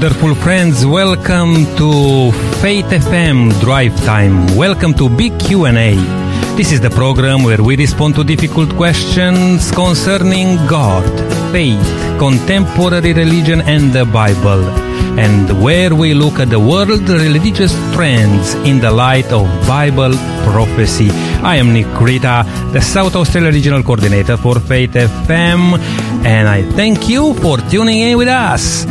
wonderful friends. Welcome to Faith FM Drive Time. Welcome to Big Q&A. This is the program where we respond to difficult questions concerning God, faith, contemporary religion and the Bible, and where we look at the world religious trends in the light of Bible prophecy. I am Nick Rita, the South Australia Regional Coordinator for Faith FM, and I thank you for tuning in with us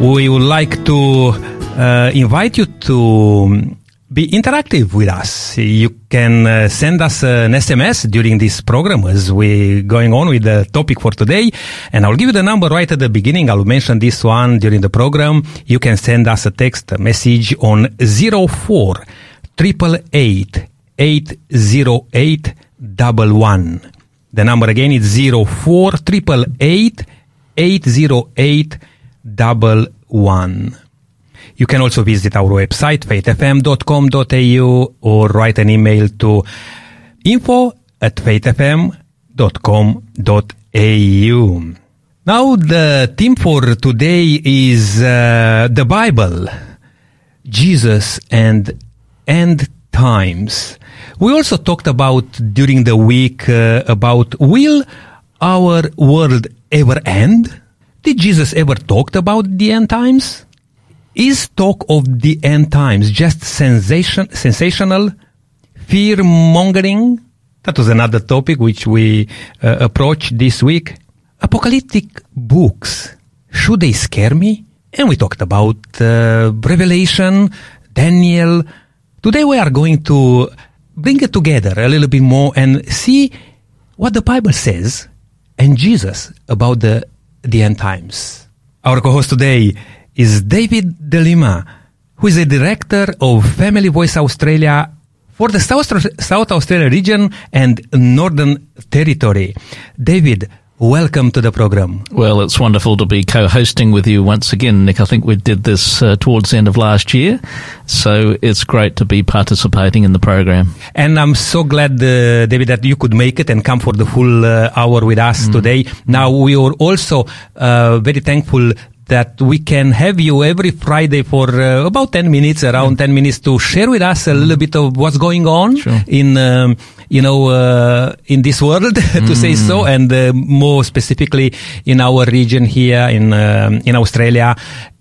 we would like to uh, invite you to be interactive with us. You can uh, send us an SMS during this program as we're going on with the topic for today. And I'll give you the number right at the beginning. I'll mention this one during the program. You can send us a text message on 04 888 808 The number again is 04 888 808 double one. You can also visit our website, faithfm.com.au or write an email to info at faithfm.com.au. Now the theme for today is uh, the Bible, Jesus and end times. We also talked about during the week uh, about will our world ever end? Did Jesus ever talk about the end times? Is talk of the end times just sensation, sensational, fear mongering? That was another topic which we uh, approached this week. Apocalyptic books, should they scare me? And we talked about uh, Revelation, Daniel. Today we are going to bring it together a little bit more and see what the Bible says and Jesus about the the end times. Our co-host today is David De Lima, who is a director of Family Voice Australia for the South, South Australia region and Northern Territory. David, Welcome to the program. Well, it's wonderful to be co-hosting with you once again, Nick. I think we did this uh, towards the end of last year, so it's great to be participating in the program. And I'm so glad, uh, David, that you could make it and come for the full uh, hour with us mm. today. Now, we are also uh, very thankful that we can have you every Friday for uh, about 10 minutes, around yeah. 10 minutes to share with us a little bit of what's going on sure. in, um, you know, uh, in this world, to mm. say so, mm. and uh, more specifically in our region here in, um, in Australia.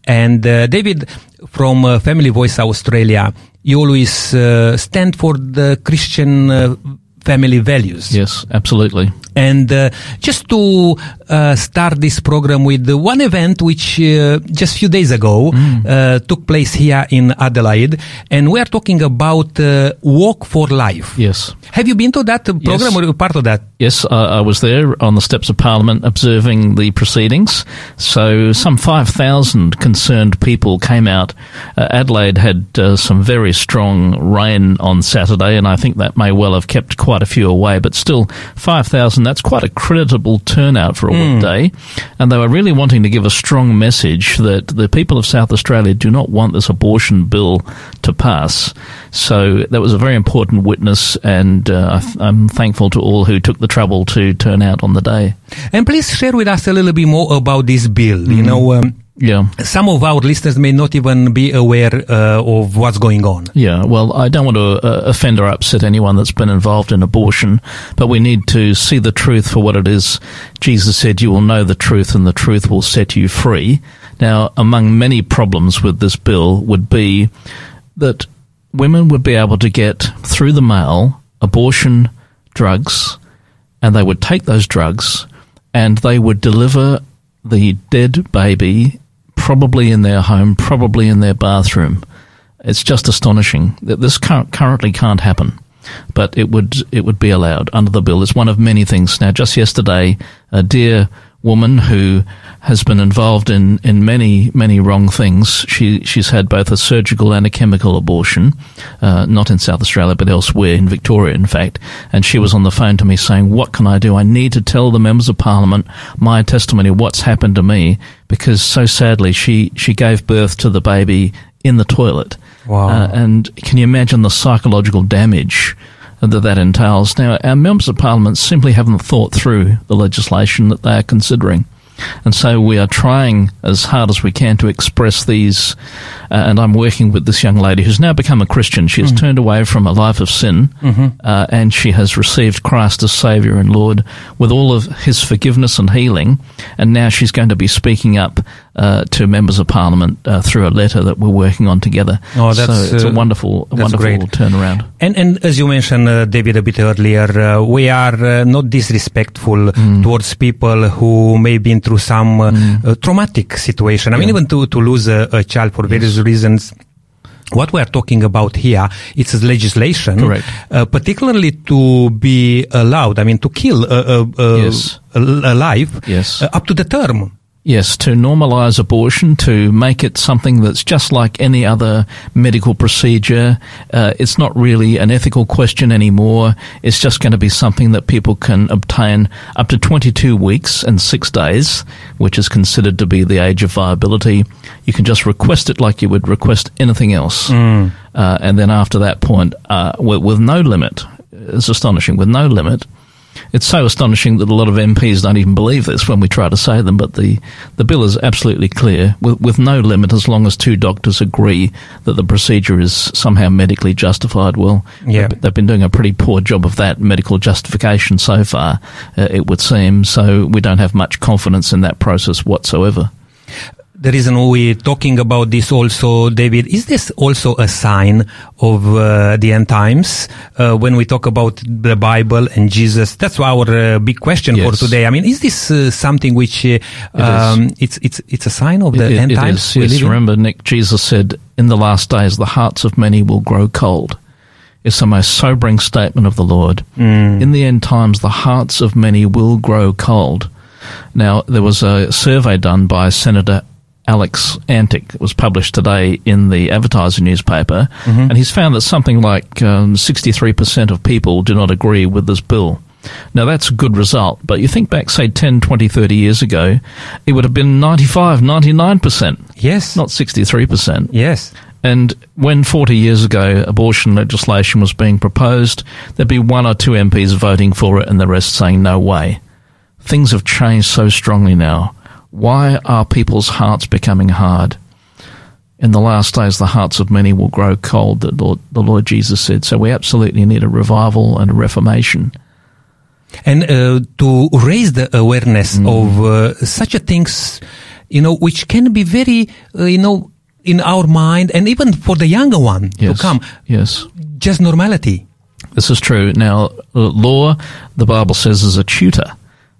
And uh, David from uh, Family Voice Australia, you always uh, stand for the Christian family values. Yes, absolutely. And uh, just to uh, start this program with one event which uh, just a few days ago mm. Uh, took place here in Adelaide, and we are talking about uh, Walk for Life. Yes. Have you been to that program yes. or you part of that? Yes, I was there on the steps of Parliament observing the proceedings. So some 5,000 concerned people came out. Uh, Adelaide had some very strong rain on Saturday, and I think that may well have kept quite a few away, but still 5,000 that's quite a creditable turnout for a mm. weekday. And they were really wanting to give a strong message that the people of South Australia do not want this abortion bill to pass. So that was a very important witness, and uh, I'm thankful to all who took the trouble to turn out on the day. And please share with us a little bit more about this bill. Mm. You know, um, yeah. Some of our listeners may not even be aware uh, of what's going on. Yeah, well, I don't want to uh, offend or upset anyone that's been involved in abortion, but we need to see the truth for what it is. Jesus said, You will know the truth, and the truth will set you free. Now, among many problems with this bill would be that women would be able to get through the mail abortion drugs, and they would take those drugs and they would deliver the dead baby probably in their home, probably in their bathroom. It's just astonishing that this currently can't happen, but it would it would be allowed under the bill. It's one of many things. Now, just yesterday, a dear woman who has been involved in, in many, many wrong things. She, she's had both a surgical and a chemical abortion, uh, not in South Australia, but elsewhere, in Victoria, in fact. And she was on the phone to me saying, What can I do? I need to tell the members of parliament my testimony, what's happened to me, because so sadly she, she gave birth to the baby in the toilet. Wow. Uh, and can you imagine the psychological damage? that that entails. Now, our members of parliament simply haven't thought through the legislation that they are considering. And so we are trying as hard as we can to express these. Uh, and I'm working with this young lady who's now become a Christian. She has mm-hmm. turned away from a life of sin mm-hmm. uh, and she has received Christ as Saviour and Lord with all of His forgiveness and healing. And now she's going to be speaking up uh, to members of Parliament uh, through a letter that we're working on together. Oh, that's, so it's a uh, wonderful, a wonderful great. turnaround. And, and as you mentioned, uh, David, a bit earlier, we are not disrespectful mm. towards people who may have been through some mm. traumatic situation. I yeah. mean, even to, to lose a, a child for various yes. reasons what we are talking about here it's legislation uh, particularly to be allowed i mean to kill a, a, a, yes. a life yes. Uh, up to the term Yes, to normalise abortion, to make it something that's just like any other medical procedure. Uh, it's not really an ethical question anymore. It's just going to be something that people can obtain up to 22 weeks and six days, which is considered to be the age of viability. You can just request it like you would request anything else. Mm. Uh, and then after that point, uh, with, with no limit, it's astonishing, with no limit, it's so astonishing that a lot of MPs don't even believe this when we try to say them, but the, the bill is absolutely clear with, with no limit as long as two doctors agree that the procedure is somehow medically justified. Well, yeah. they've, been doing a pretty poor job of that medical justification so far, uh, it would seem, so we don't have much confidence in that process whatsoever the reason we're talking about this also, David, is this also a sign of uh, the end times uh, when we talk about the Bible and Jesus? That's our uh, big question yes. for today. I mean, is this uh, something which uh, um, it's it's it's a sign of the it, end it times? Yes, remember, Nick, Jesus said, "In the last days, the hearts of many will grow cold." It's the most sobering statement of the Lord. Mm. In the end times, the hearts of many will grow cold. Now, there was a survey done by Senator Alex Antic. Was published today in the Advertiser newspaper, mm-hmm. and he's found that something like um, 63% of people do not agree with this bill. Now, that's a good result, but you think back, say, 10, 20, 30 years ago, it would have been 95, 99%. Yes. Not 63%. Yes. And when 40 years ago abortion legislation was being proposed, there'd be one or two MPs voting for it and the rest saying no way. Things have changed so strongly now. Why are people's hearts becoming hard? In the last days, the hearts of many will grow cold, the Lord, the Lord Jesus said. So we absolutely need a revival and a reformation. And uh, to raise the awareness mm. of uh, such a things, you know, which can be very, uh, you know, in our mind and even for the younger one yes. to come. Yes. Just normality. This is true. Now, law, the Bible says, is a tutor.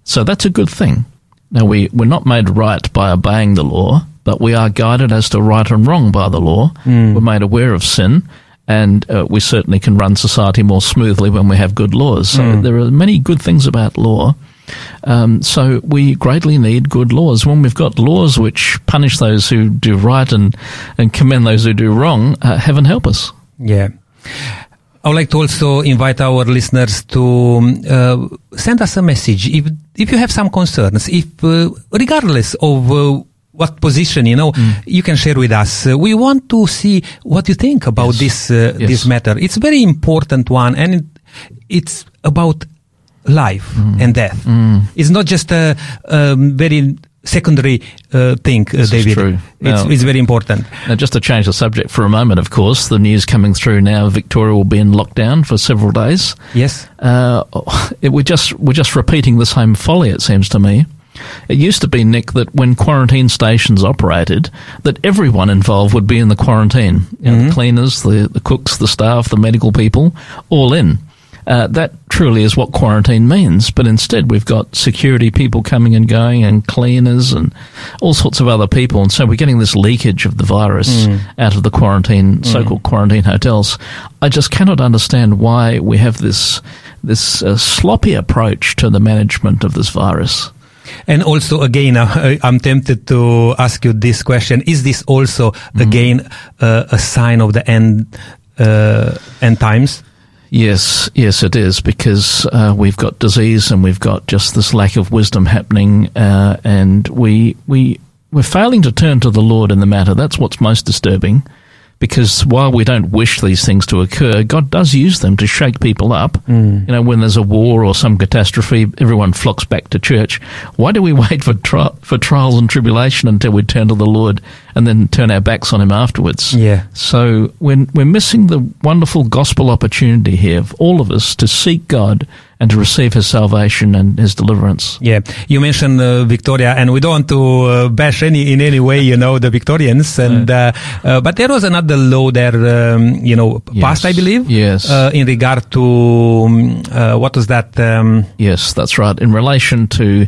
So that's a good thing. Now, we, we're not made right by obeying the law, but we are guided as to right and wrong by the law. Mm. We're made aware of sin, and uh, we certainly can run society more smoothly when we have good laws. So mm. there are many good things about law. Um, so we greatly need good laws. When we've got laws which punish those who do right and, and commend those who do wrong, uh, heaven help us. Yeah. I would like to also invite our listeners to uh, send us a message if if you have some concerns, if uh, regardless of uh, what position you know mm. you can share with us. Uh, we want to see what you think about yes. this uh, yes. this matter. It's a very important one, and it, it's about life mm. and death. Mm. It's not just a um, very secondary uh, thing, uh, David. true. It's, now, it's, very important. Now, just to change the subject for a moment, of course, the news coming through now: Victoria will be in lockdown for several days. Yes. Uh, it, we're just we're just repeating the same folly. It seems to me. It used to be, Nick, that when quarantine stations operated, that everyone involved would be in the quarantine. You know, mm-hmm. The cleaners, the, the cooks, the staff, the medical people, all in. Uh, that truly is what quarantine means. But instead, we've got security people coming and going, and cleaners, and all sorts of other people. And so we're getting this leakage of the virus mm. out of the quarantine, so-called mm. quarantine hotels. I just cannot understand why we have this this uh, sloppy approach to the management of this virus. And also, again, uh, I'm tempted to ask you this question: Is this also mm. again uh, a sign of the end uh, end times? Yes, yes, it is because uh, we've got disease and we've got just this lack of wisdom happening, uh, and we we we're failing to turn to the Lord in the matter. That's what's most disturbing. Because while we don't wish these things to occur, God does use them to shake people up. Mm. You know, when there's a war or some catastrophe, everyone flocks back to church. Why do we wait for tri- for trials and tribulation until we turn to the Lord and then turn our backs on Him afterwards? Yeah. So when we're missing the wonderful gospel opportunity here of all of us to seek God and to receive his salvation and his deliverance. Yeah, you mentioned uh, Victoria, and we don't want to uh, bash any in any way, you know, the Victorians. And uh, uh, but there was another law there, um, you know, yes. passed, I believe. Yes. Uh, in regard to um, uh, what was that? Um, yes, that's right. In relation to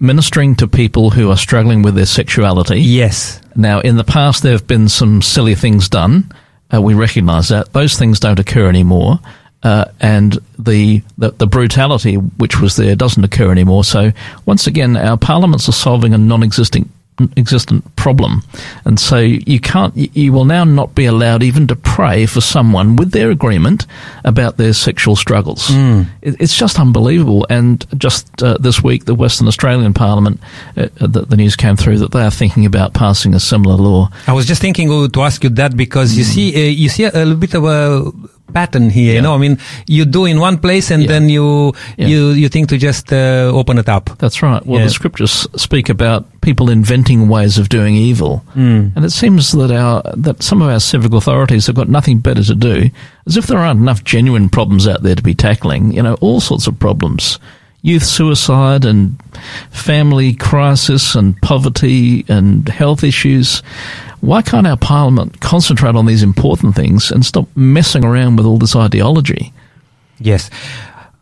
ministering to people who are struggling with their sexuality. Yes. Now, in the past, there have been some silly things done. we recognise that those things don't occur anymore uh, and the, the, the brutality which was there doesn't occur anymore. So once again, our parliaments are solving a non-existing existent problem, and so you can't you will now not be allowed even to pray for someone with their agreement about their sexual struggles. Mm. It, it's just unbelievable. And just uh, this week, the Western Australian Parliament, uh, the, the, news came through that they are thinking about passing a similar law. I was just thinking to ask you that because mm. you see uh, you see a little bit of a pattern here. Yeah. You know, I mean, you do in one place and yeah. then you yeah. you you think to just uh, open it up. That's right. Well, the scriptures speak about people inventing ways of doing evil, mm. and it seems that our that some of our civic authorities have got nothing better to do, as if there aren't enough genuine problems out there to be tackling. You know, all sorts of problems. Youth suicide and family crisis and poverty and health issues why can't our parliament concentrate on these important things and stop messing around with all this ideology? Yes.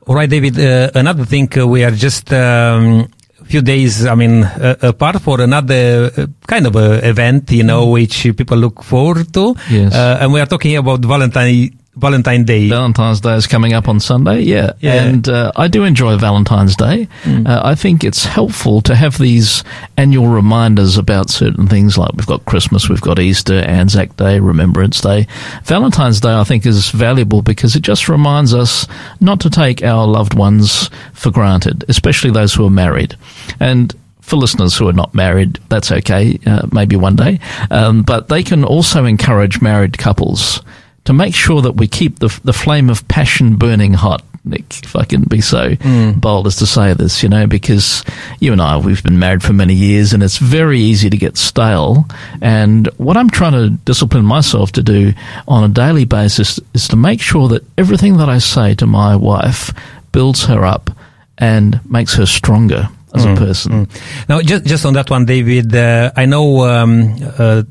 All right, David. Uh, another thing, uh, we are just um, few days, I mean, uh, apart for another uh, kind of a event, you know, mm. which people look forward to. Yes. Uh, and we are talking about Valentine Valentine's Day. Valentine's Day is coming up on Sunday, yeah. yeah. And uh, I do enjoy Valentine's Day. Mm. Uh, I think it's helpful to have these annual reminders about certain things like we've got Christmas, we've got Easter, Anzac Day, Remembrance Day. Valentine's Day, I think, is valuable because it just reminds us not to take our loved ones for granted, especially those who are married. And for listeners who are not married, that's okay, uh, maybe one day. Um, but they can also encourage married couples to make sure that we keep the, the flame of passion burning hot. Nick, if I can be so mm. bold as to say this, you know, because you and I, we've been married for many years and it's very easy to get stale. And what I'm trying to discipline myself to do on a daily basis is to make sure that everything that I say to my wife builds her up and makes her stronger as mm. a person. Mm. Now, just just on that one, David, uh, I know um, uh,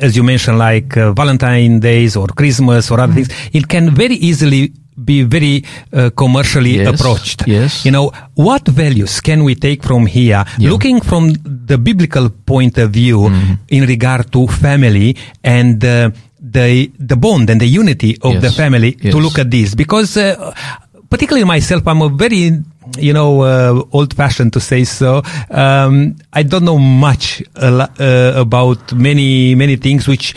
as you mentioned, like uh, Valentine days or Christmas or other mm. things, it can very easily be very uh, commercially yes, approached. Yes. You know, what values can we take from here, yeah. looking from the biblical point of view mm. in regard to family and uh, the the bond and the unity of yes. the family yes. to look at this? Because uh, particularly myself, I'm a very you know, uh, old fashioned to say so. Um, I don't know much uh, about many, many things which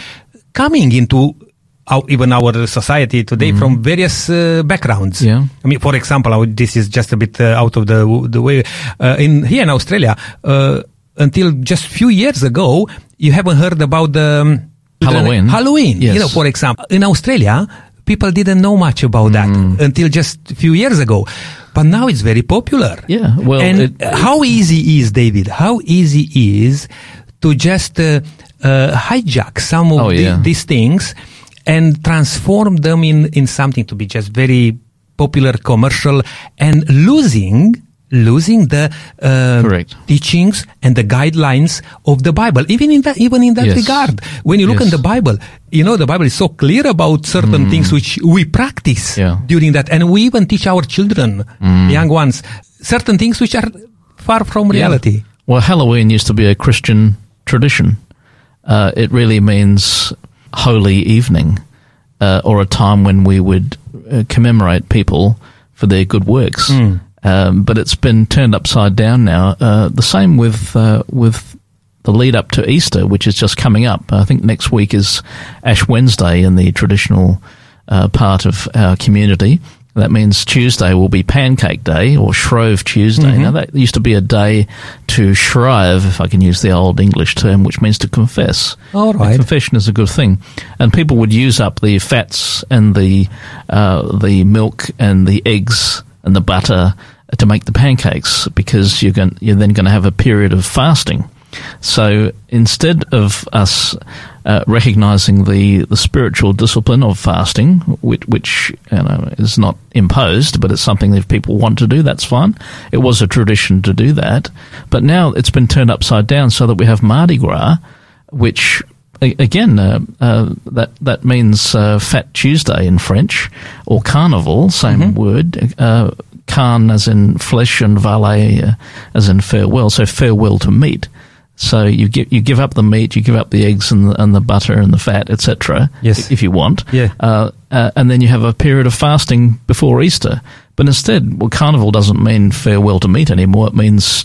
coming into our, even our society today mm-hmm. from various uh, backgrounds. Yeah. I mean, for example, this is just a bit uh, out of the the way. Uh, in here in Australia, uh, until just a few years ago, you haven't heard about the um, Halloween. Halloween. Yes. You know, for example, in Australia, people didn't know much about that mm. until just a few years ago but now it's very popular. Yeah, well, and it, how easy is David? How easy is to just uh, uh, hijack some of oh, the, yeah. these things and transform them in in something to be just very popular, commercial, and losing losing the uh, teachings and the guidelines of the Bible. Even in that, even in that yes. regard, when you look yes. in the Bible, you know the Bible is so clear about certain mm. things which we practice yeah. during that, and we even teach our children, mm. young ones, certain things which are far from reality. Yeah. Well, Halloween used to be a Christian tradition. Uh, it really means holy evening, uh, or a time when we would uh, commemorate people for their good works. Mm. Um, but it's been turned upside down now. Uh, the same with uh, with the lead up to Easter, which is just coming up. I think next week is Ash Wednesday in the traditional uh, part of our community. That means Tuesday will be Pancake Day or Shrove Tuesday. Mm-hmm. Now, that used to be a day to shrive, if I can use the old English term, which means to confess. All And confession is a good thing, and people would use up the fats and the uh, the milk and the eggs and the butter to make the pancakes because you're going you're then going to have a period of fasting. So instead of us uh, recognizing the, the spiritual discipline of fasting, which, which you know, is not imposed, but it's something that if people want to do, that's fine. It was a tradition to do that, but now it's been turned upside down so that we have Mardi Gras, which again uh, uh, that that means uh, Fat Tuesday in French or Carnival, same word. Uh, Carn as in flesh and valet uh, as in farewell. So farewell to meat. So you give you give up the meat, you give up the eggs and the, and the butter and the fat, etc. Yes. if you want. Yeah. Uh, uh, and then you have a period of fasting before Easter. But instead, well, carnival doesn't mean farewell to meat anymore. It means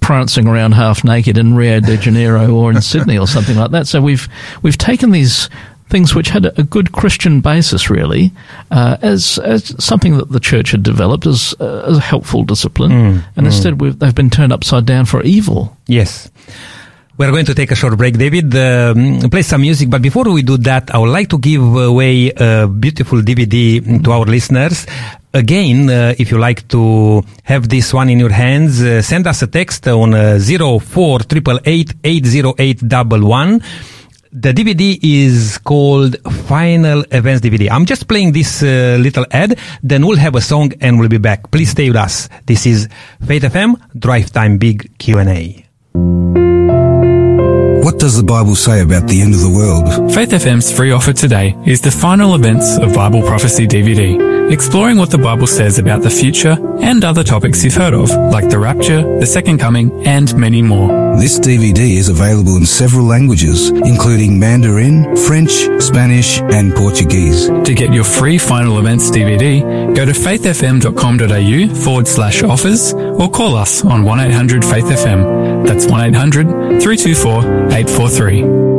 prancing around half naked in Rio de Janeiro or in Sydney or something like that. So we've we've taken these things which had a, good Christian basis, really, uh, as as something that the church had developed as, uh, as a helpful discipline, and instead we've, they've been turned upside down for evil. Yes. We're going to take a short break, David. Um, play some music, but before we do that, I would like to give away a beautiful DVD to our listeners. Again, uh, if you like to have this one in your hands, uh, send us a text on uh, 0488880811. The DVD is called Final Events DVD. I'm just playing this uh, little ad, then we'll have a song and we'll be back. Please stay with us. This is Faith FM Drive Time Big Q&A. Does the Bible say about the end of the world? Faith FM's free offer today is the final events of Bible Prophecy DVD, exploring what the Bible says about the future and other topics you've heard of, like the rapture, the second coming, and many more. This DVD is available in several languages, including Mandarin, French, Spanish, and Portuguese. To get your free final events DVD, go to faithfm.com.au forward slash offers or call us on 1800 Faith FM. That's 1800 324 843.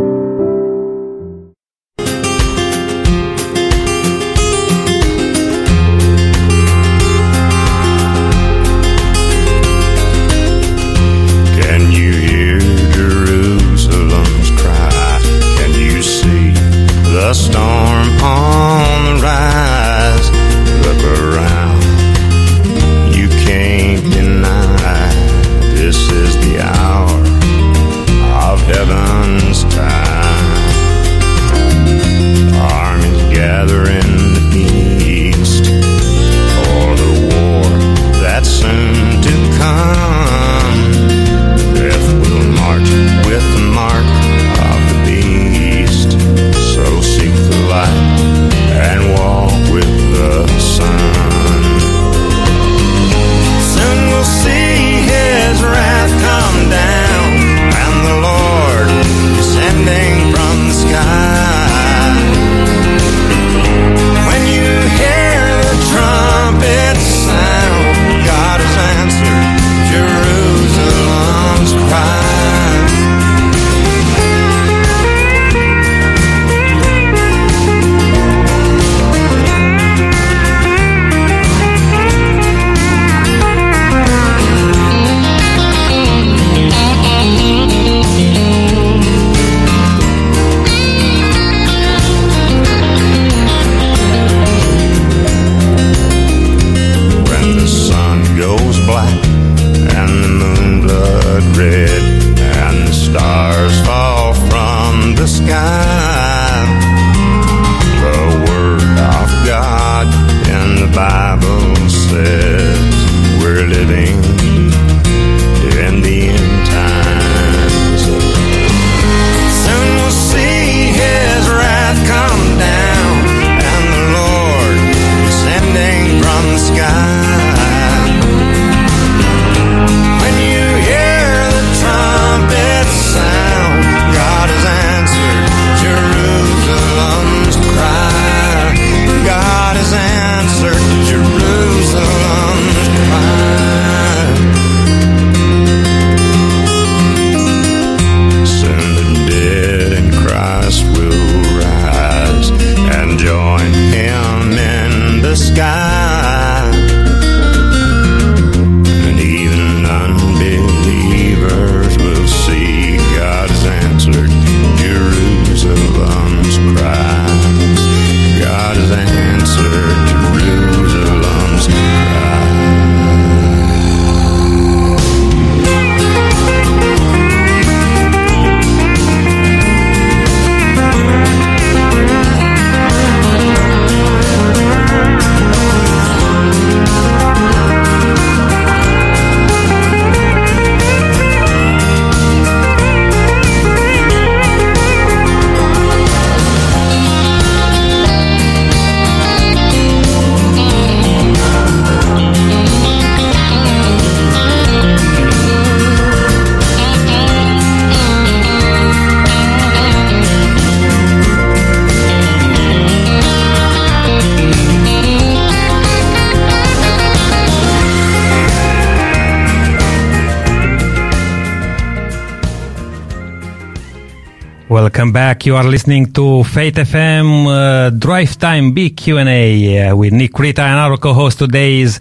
Welcome back. You are listening to Faith FM uh, Drive Time Big Q&A uh, with Nick Rita and our co-host today is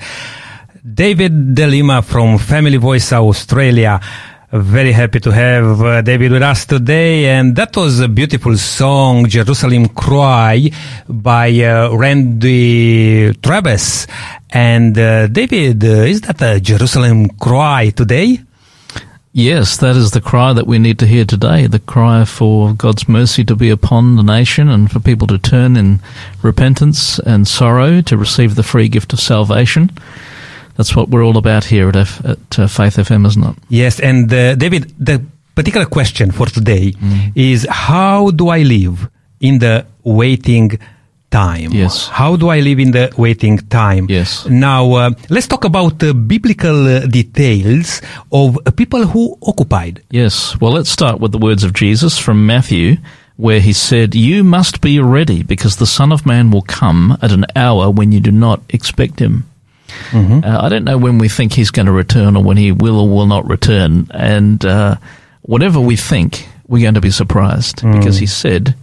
David Delima from Family Voice Australia. Very happy to have uh, David with us today. And that was a beautiful song, Jerusalem Cry by uh, Randy Travis. And uh, David, uh, is that a Jerusalem Cry today? Yes, that is the cry that we need to hear today. The cry for God's mercy to be upon the nation and for people to turn in repentance and sorrow to receive the free gift of salvation. That's what we're all about here at, F- at uh, Faith FM, isn't it? Yes, and uh, David, the particular question for today is how do I live in the waiting time? Yes. How do I live in the waiting time? Yes. Now, uh, let's talk about the biblical uh, details of uh, people who occupied. Yes. Well, let's start with the words of Jesus from Matthew, where he said, You must be ready because the Son of Man will come at an hour when you do not expect him. Uh, I don't know when we think he's going to return or when he will or will not return. And uh, whatever we think, we're going to be surprised because he said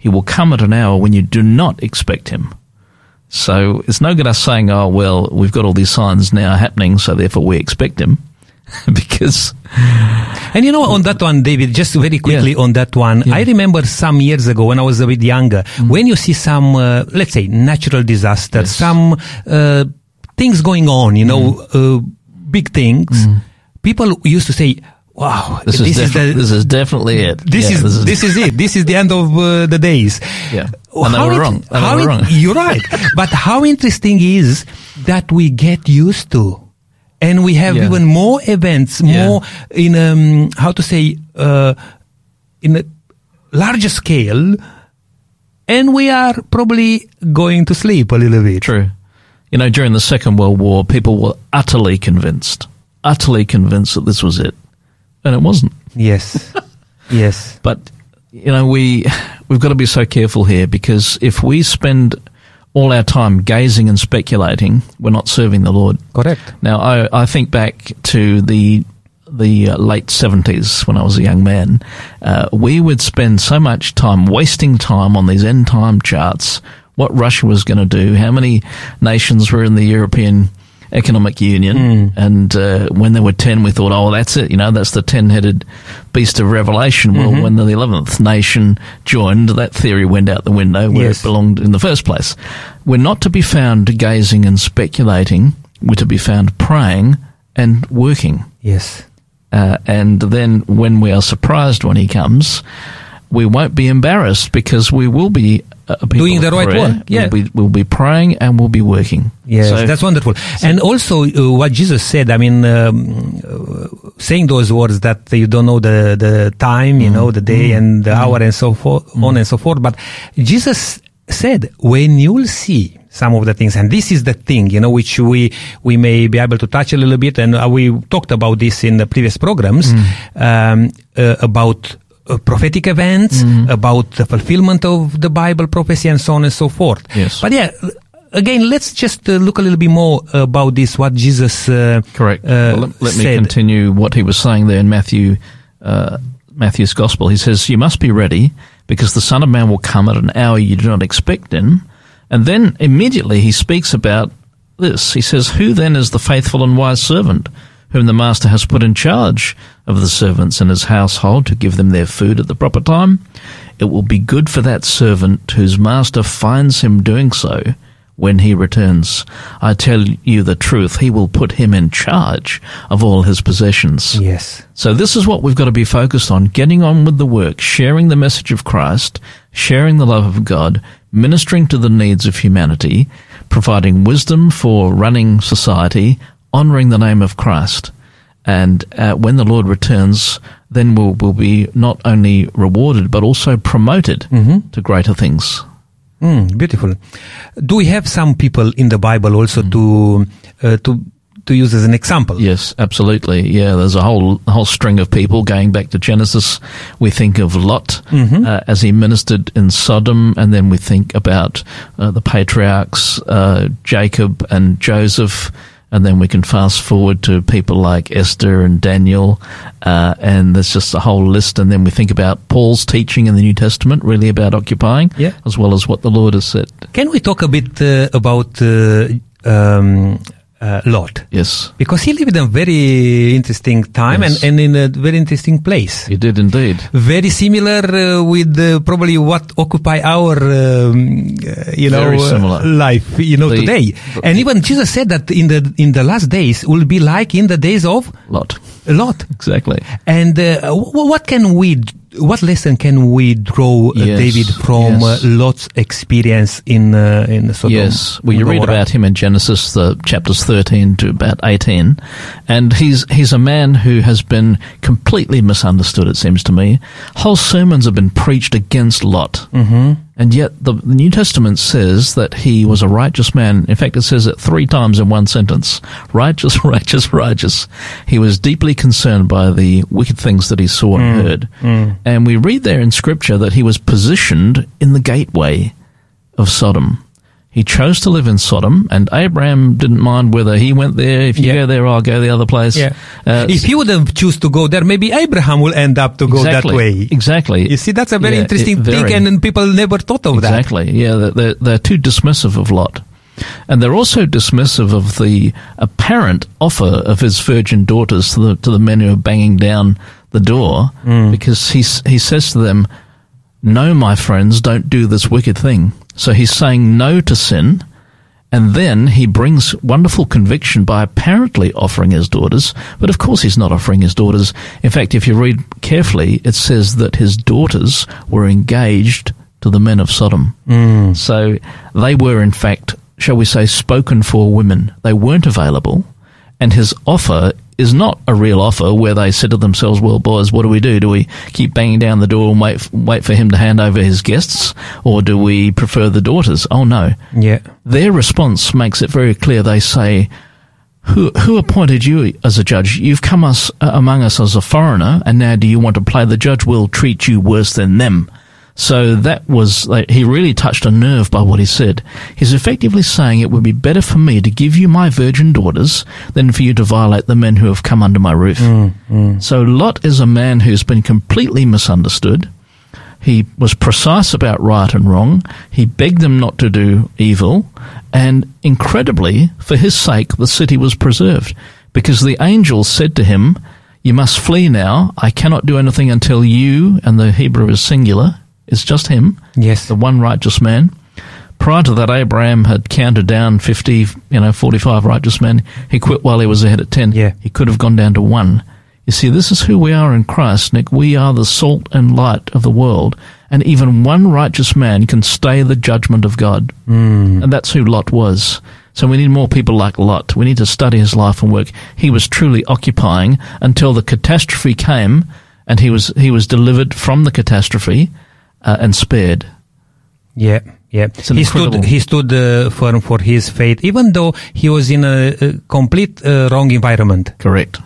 he will come at an hour when you do not expect him. So it's no good us saying, oh, well, we've got all these signs now happening, so therefore we expect him. because, And you know, on that one, David, just very quickly Yeah. on that one, Yeah. I remember some years ago when I was a bit younger, when you see some, uh, let's say, natural disaster, Yes. some uh, things going on, you know, uh, big things, people used to say, wow, this, is, defi- this is definitely it. this Yeah, is this is it. This is the end of uh, the days. Yeah. And they were it- wrong. They how were it- wrong. You're right. but how interesting is that we get used to, and we have Yeah. even more events, Yeah. more in um, how to say uh, in a larger scale, and we are probably going to sleep a little bit. True. You know, during the Second World War, people were utterly convinced, utterly convinced that this was it. And it wasn't. Yes. yes. But, you know, we, we've got to be so careful here because if we spend all our time gazing and speculating, we're not serving the Lord. Correct. Now, I, I think back to the the uh, late seventies when I was a young man. Uh, we would spend so much time wasting time on these end time charts. What Russia was going to do, how many nations were in the European Economic Union, and uh, when there were ten, we thought, "Oh, that's it." You know, that's the ten-headed beast of Revelation. Well, when the eleventh nation joined, that theory went out the window where Yes. it belonged in the first place. We're not to be found gazing and speculating. We're to be found praying and working. Yes. Uh, and then when we are surprised when he comes, we won't be embarrassed because we will be Doing the right prayer. work, yeah. We'll be, we'll be praying and we'll be working. Yes, So- that's wonderful. and also, uh, what Jesus said, I mean, um, uh, saying those words that you don't know the, the time, you know, the day and the hour and so forth, on and so forth. But Jesus said, when you'll see some of the things, and this is the thing, you know, which we, we may be able to touch a little bit, and uh, we talked about this in the previous programs, um, uh, about uh, prophetic events, about the fulfillment of the Bible prophecy and so on and so forth. Yes. But yeah, again, let's just uh, look a little bit more about this, what Jesus uh, Correct. uh, Well, let, let me continue what he was saying there in Matthew, uh, Matthew's Gospel. He says, "You must be ready, because the Son of Man will come at an hour you do not expect him." And then immediately he speaks about this. He says, "Who then is the faithful and wise servant?" Whom the master has put in charge of the servants in his household to give them their food at the proper time, it will be good for that servant whose master finds him doing so when he returns. I tell you the truth, he will put him in charge of all his possessions. Yes. So this is what we've got to be focused on, getting on with the work, sharing the message of Christ, sharing the love of God, ministering to the needs of humanity, providing wisdom for running society, honoring the name of Christ. And uh, when the Lord returns, then we'll, we'll be not only rewarded, but also promoted to greater things. Mm, beautiful. Do we have some people in the Bible also to uh, to to use as an example? Yes, absolutely. Yeah, there's a whole whole string of people going back to Genesis. We think of Lot uh, as he ministered in Sodom, and then we think about uh, the patriarchs, uh, Jacob and Joseph, And then we can fast forward to people like Esther and Daniel, uh, and there's just a whole list. And then we think about Paul's teaching in the New Testament, really about occupying, Yeah. as well as what the Lord has said. Can we talk a bit uh, about uh, um, uh, Lot? Yes, Because he lived in a very interesting time Yes. and, and in a very interesting place. He did indeed. Very similar uh, with uh, probably what occupy our, um, uh, you know, Very uh, similar. life, you know, The- today. And even Jesus said that in the in the last days will be like in the days of Lot. Lot. Exactly. And uh, w- what can we, what lesson can we draw, uh, Yes, David, from yes. uh, Lot's experience in uh, in Sodom? Yes, well, you read about him in Genesis, the chapters thirteen to about eighteen, and he's he's a man who has been completely misunderstood. It seems to me, whole sermons have been preached against Lot, mm-hmm. And yet the, the New Testament says that he was a righteous man. In fact, it says it three times in one sentence: righteous, righteous, righteous. He was deeply concerned by the wicked things that he saw and mm, heard, mm. and we read there in Scripture that he was positioned in the gateway of Sodom. He chose to live in Sodom, and Abraham didn't mind whether he went there. If you Yeah. go there, I'll go the other place. Yeah. Uh, if he would have choose to go there, maybe Abraham will end up to go exactly, that way. Exactly. You see, that's a very Yeah, interesting it- thing, and, and people never thought of that. Exactly. Yeah, they're, they're, too dismissive of Lot. And they're also dismissive of the apparent offer of his virgin daughters to the, to the men who are banging down the door Hmm. because he, he says to them, No, my friends, don't do this wicked thing. So he's saying no to sin. And then he brings wonderful conviction by apparently offering his daughters, but of course he's not offering his daughters. In fact, if you read carefully, it says that his daughters were engaged to the men of Sodom. Mm. So they were, in fact, shall we say, spoken for women. They weren't available, and his offer is not a real offer where they said to themselves, "Well, boys, what do we do? Do we keep banging down the door and wait wait for him to hand over his guests, or do we prefer the daughters?" Oh no, Yeah. their response makes it very clear. They say, "Who who appointed you as a judge? You've come us uh, among us as a foreigner, and now do you want to play the judge? We'll treat you worse than them." So that was like, he really touched a nerve by what he said. He's effectively saying it would be better for me to give you my virgin daughters than for you to violate the men who have come under my roof. Mm, mm. So Lot is a man who's been completely misunderstood. He was precise about right and wrong. He begged them not to do evil. And incredibly, for his sake, the city was preserved. Because the angel said to him, You must flee now. I cannot do anything until you, and the Hebrew is singular, it's just him, Yes. the one righteous man. Prior to that, Abraham had counted down 50, you know, 45 righteous men. He quit while he was ahead at 10. Yeah. He could have gone down to one. You see, this is who we are in Christ, Nick. We are the salt and light of the world. And even one righteous man can stay the judgment of God. Mm. And that's who Lot was. So we need more people like Lot. We need to study his life and work. He was truly occupying until the catastrophe came and he was, he was delivered from the catastrophe uh, and spared. Yeah, yeah. He stood, he stood uh, firm for his faith, even though he was in a, a complete uh, wrong environment. Correct.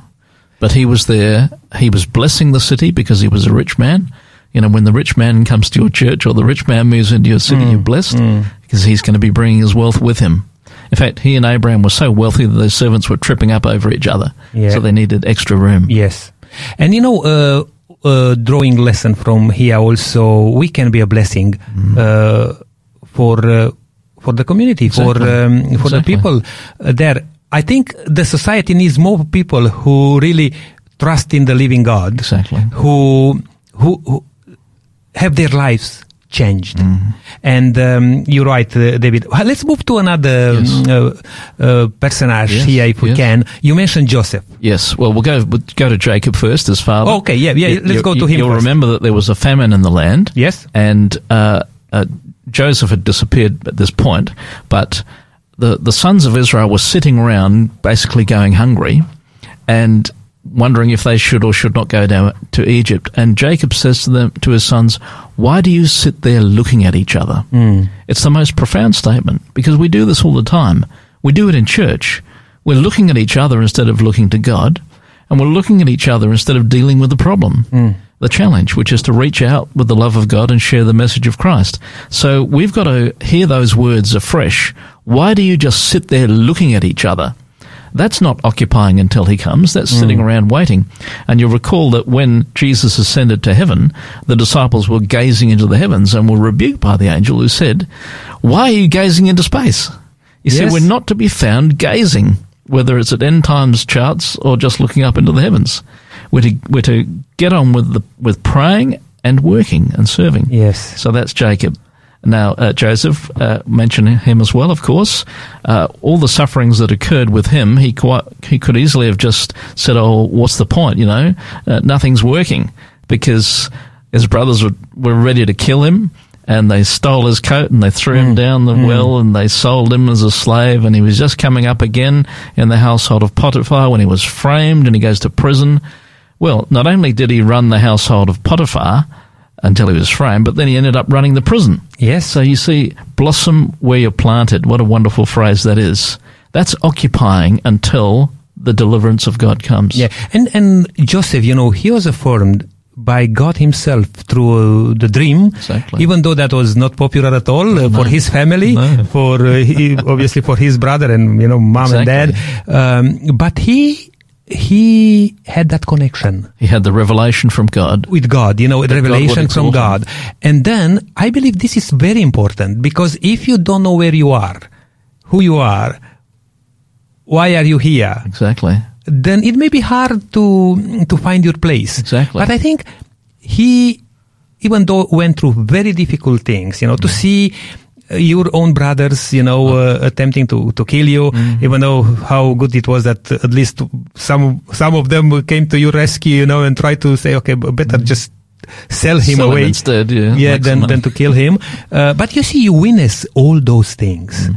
But he was there. He was blessing the city because he was a rich man. You know, when the rich man comes to your church or the rich man moves into your city, you're blessed because he's going to be bringing his wealth with him. In fact, he and Abraham were so wealthy that their servants were tripping up over each other. Yeah. So they needed extra room. Yes, and you know, uh, uh, drawing lesson from here also, we can be a blessing Mm-hmm. uh, for uh, for the community, for um, for the people there. I think the society needs more people who really trust in the living God, Exactly. who who, who have their lives changed. Mm-hmm. And um, you're right, uh, David. Well, let's move to another Yes. um, uh, uh, personage Yes, here, if we yes. can. You mentioned Joseph. Yes. Well, we'll go we'll go to Jacob first, his father. Okay, yeah, yeah, You- let's you- go to him You'll first. remember that there was a famine in the land. Yes. and uh, uh, Joseph had disappeared at this point, but the the sons of Israel were sitting around, basically going hungry, and wondering if they should or should not go down to Egypt. And Jacob says to them to his sons, "Why do you sit there looking at each other?" Hmm. It's the most profound statement because we do this all the time. We do it in church. We're looking at each other instead of looking to God, and we're looking at each other instead of dealing with the problem hmm. the challenge, which is to reach out with the love of God and share the message of Christ. So we've got to hear those words afresh. Why do you just sit there looking at each other? That's not occupying until he comes. That's hmm. sitting around waiting. And you'll recall that when Jesus ascended to heaven, the disciples were gazing into the heavens and were rebuked by the angel who said, Why are you gazing into space? He said, We're not to be found gazing, whether it's at end times charts or just looking up into the heavens. We're to, we're to get on with the, with praying and working and serving. Yes. So that's Jacob. Now, uh, Joseph, uh, mention him as well, of course. Uh, all the sufferings that occurred with him, he quite, he could easily have just said, "Oh, what's the point?" You know, uh, nothing's working because his brothers were, were ready to kill him, and they stole his coat and they threw him down the well, and they sold him as a slave, and he was just coming up again in the household of Potiphar when he was framed, and he goes to prison. Well, not only did he run the household of Potiphar until he was framed, but then he ended up running the prison. Yes. So you see, blossom where you're planted. What a wonderful phrase that is. That's occupying until the deliverance of God comes. Yeah, and and Joseph, you know, he was affirmed by God Himself through uh, the dream. Exactly. Even though that was not popular at all uh, for his family, No. for uh, he, obviously for his brother and you know mom and dad, um, but he he had that connection He had the revelation from God. with God, you know, God would revelation from exalt him. God. And then I believe this is very important because if you don't know where you are, who you are, why are you here? Exactly. then it may be hard to to find your place. Exactly. But I think he, even though went through very difficult things, you know, to mm. see your own brothers, you know, uh, attempting to, to kill you, even though how good it was that at least some some of them came to your rescue, you know, and tried to say, okay, better just sell him Sell him away instead, yeah, yeah, than, than to kill him. Uh, but you see, you witness all those things, Mm.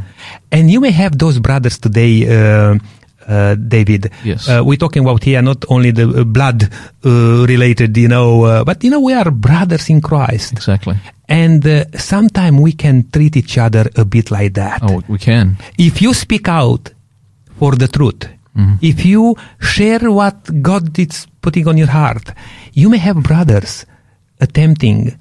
and you may have those brothers today. Uh, uh, David, Yes. uh, we're talking about here not only the uh, blood uh, related, you know, uh, but you know we are brothers in Christ, Exactly. and uh, sometimes we can treat each other a bit like that. Oh, we can. If you speak out for the truth, if you share what God is putting on your heart, you may have brothers attempting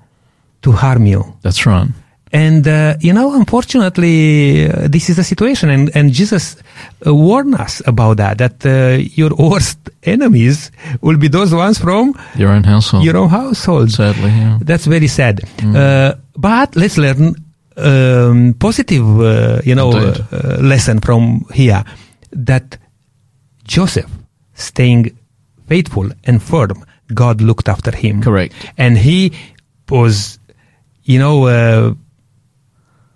to harm you. That's right. And, uh, you know, unfortunately, uh, this is the situation. And, and Jesus uh, warned us about that, that uh, your worst enemies will be those ones from Your own household. your own household. Sadly, yeah. That's very sad. Uh, but let's learn um, positive, uh, you know, uh, lesson from here that Joseph, staying faithful and firm, God looked after him. Correct. And he was, you know, uh,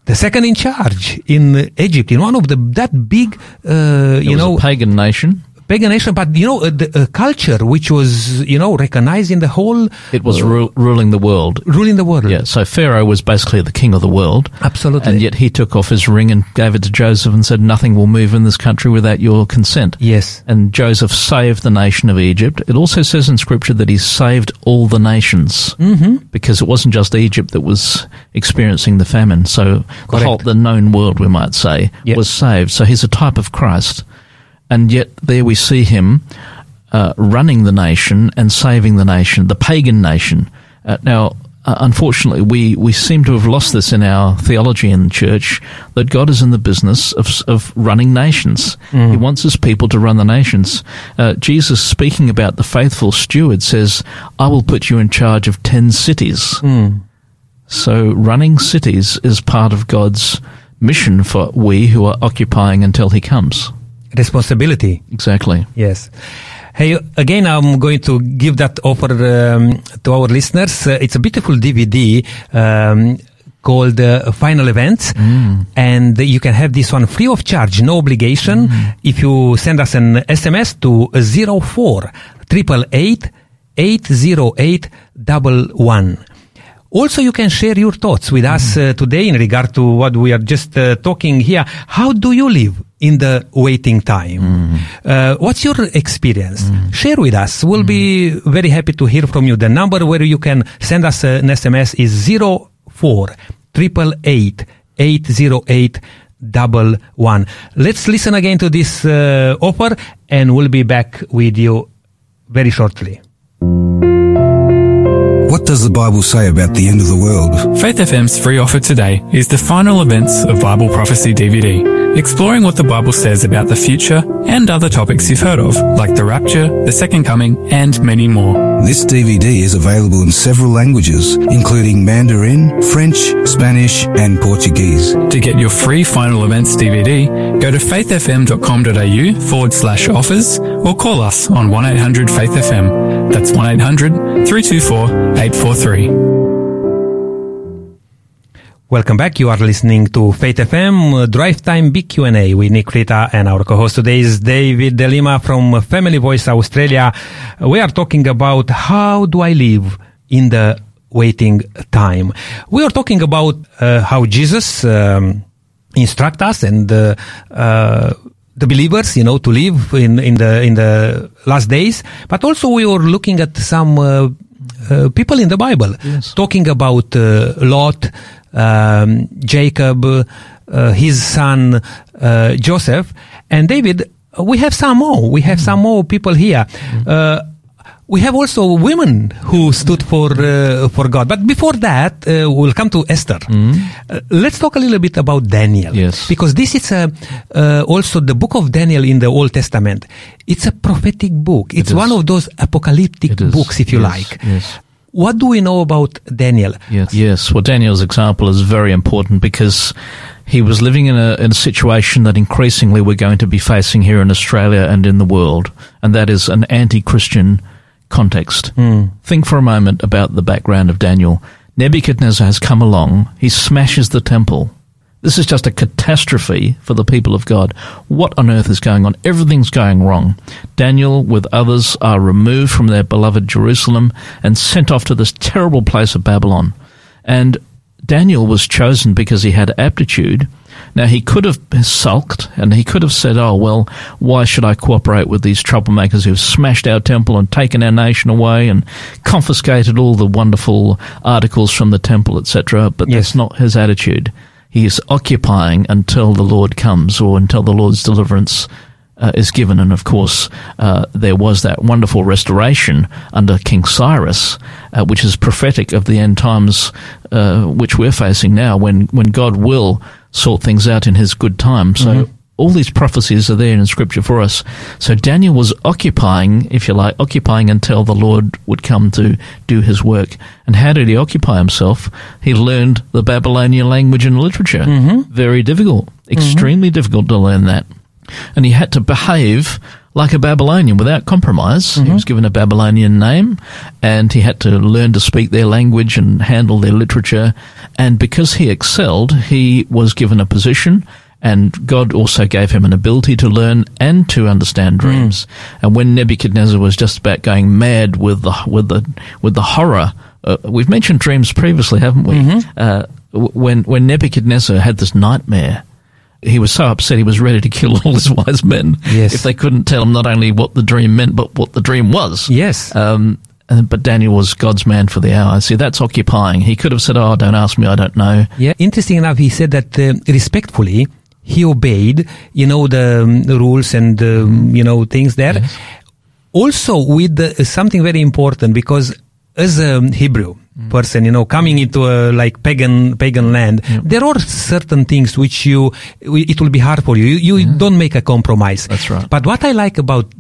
the second in charge in Egypt, in one of the that big, uh, you know, a pagan nation. Pagan nation, but you know, uh, the uh, culture which was, you know, recognized in the whole It was ru- ruling the world. ruling the world. Yeah, so Pharaoh was basically the king of the world. Absolutely. And yet he took off his ring and gave it to Joseph and said, Nothing will move in this country without your consent. Yes. And Joseph saved the nation of Egypt. It also says in Scripture that he saved all the nations mm-hmm. because it wasn't just Egypt that was experiencing the famine. So the whole the known world, we might say, Yep. was saved. So he's a type of Christ, and yet there we see him uh, running the nation and saving the nation, the pagan nation. Uh, now. Uh, unfortunately, we, we seem to have lost this in our theology in the church that God is in the business of, of running nations. He wants his people to run the nations. Uh, Jesus, speaking about the faithful steward, says, I will put you in charge of 10 cities. So, running cities is part of God's mission for we who are occupying until he comes. Responsibility. Exactly. Yes. Hey, again, I'm going to give that offer um, to our listeners. Uh, it's a beautiful DVD um, called uh, Final Events, and you can have this one free of charge, no obligation. If you send us an SMS to 04 888 808 11. Also, you can share your thoughts with us uh, today in regard to what we are just uh, talking here. How do you live in the waiting time? Uh, what's your experience? Share with us. We'll be very happy to hear from you. The number where you can send us an SMS is 04 888 808 double one. Let's listen again to this uh, offer and we'll be back with you very shortly. What does the Bible say about the end of the world? Faith FM's free offer today is the final events of Bible Prophecy DVD. Exploring what the Bible says about the future and other topics you've heard of, like the rapture, the second coming, and many more. This DVD is available in several languages, including Mandarin, French, Spanish, and Portuguese. To get your free final events DVD, go to faithfm.com.au forward slash offers or call us on 1800 Faith FM. That's 1800 324 843. Welcome back. You are listening to Faith FM uh, Drive Time Big Q&A with Nick Rita and our co-host today is David d'Lima from Family Voice Australia. We are talking about how do I live in the waiting time. We are talking about uh, how Jesus um, instruct us and uh, uh, the believers, you know, to live in, in the in the last days. But also we are looking at some uh, uh, people in the Bible Yes. talking about uh, Lot, um, Jacob, uh, his son uh, Joseph, and David. We have some more. We have some more people here. Uh, we have also women who stood for uh, for God. But before that, uh, we'll come to Esther. Uh, let's talk a little bit about Daniel. Yes. Because this is a, uh, also the book of Daniel in the Old Testament. It's a prophetic book. It's is. one of those apocalyptic books, if you Yes, like. yes. What do we know about Daniel? Yes. Yes. Well, Daniel's example is very important because he was living in a, in a situation that increasingly we're going to be facing here in Australia and in the world, and that is an anti-Christian context. Hmm. Think for a moment about the background of Daniel. Nebuchadnezzar has come along. He smashes the temple. This is just a catastrophe for the people of God. What on earth is going on? Everything's going wrong. Daniel, with others, are removed from their beloved Jerusalem and sent off to this terrible place of Babylon. And Daniel was chosen because he had aptitude. Now, he could have sulked and he could have said, Oh, well, why should I cooperate with these troublemakers who've smashed our temple and taken our nation away and confiscated all the wonderful articles from the temple, etc.? But Yes. that's not his attitude. He is occupying until the Lord comes or until the Lord's deliverance uh, is given. And of course, uh, there was that wonderful restoration under King Cyrus, uh, which is prophetic of the end times, uh, which we're facing now, when, when God will sort things out in his good time. So all these prophecies are there in scripture for us. So Daniel was occupying, if you like, occupying until the Lord would come to do his work. And how did he occupy himself? He learned the Babylonian language and literature. Mm-hmm. Very difficult, mm-hmm. extremely difficult to learn that. And he had to behave like a Babylonian without compromise. He mm-hmm. was given a Babylonian name and he had to learn to speak their language and handle their literature. And because he excelled, he was given a position and God also gave him an ability to learn and to understand dreams. And when Nebuchadnezzar was just about going mad with the with the with the horror, uh, we've mentioned dreams previously, haven't we? Uh, when when Nebuchadnezzar had this nightmare, he was so upset he was ready to kill all his wise men Yes. if they couldn't tell him not only what the dream meant but what the dream was. Yes. Um, but Daniel was God's man for the hour. See, that's occupying. He could have said, "Oh, don't ask me. I don't know." Yeah, interesting enough, he said that uh, respectfully he obeyed, you know, the, um, the rules and um, you know things there. Also, with the, something very important because as a Hebrew person, you know, coming into a like pagan pagan land, there are certain things which you it will be hard for you. You, you don't make a compromise. That's right. But what I like about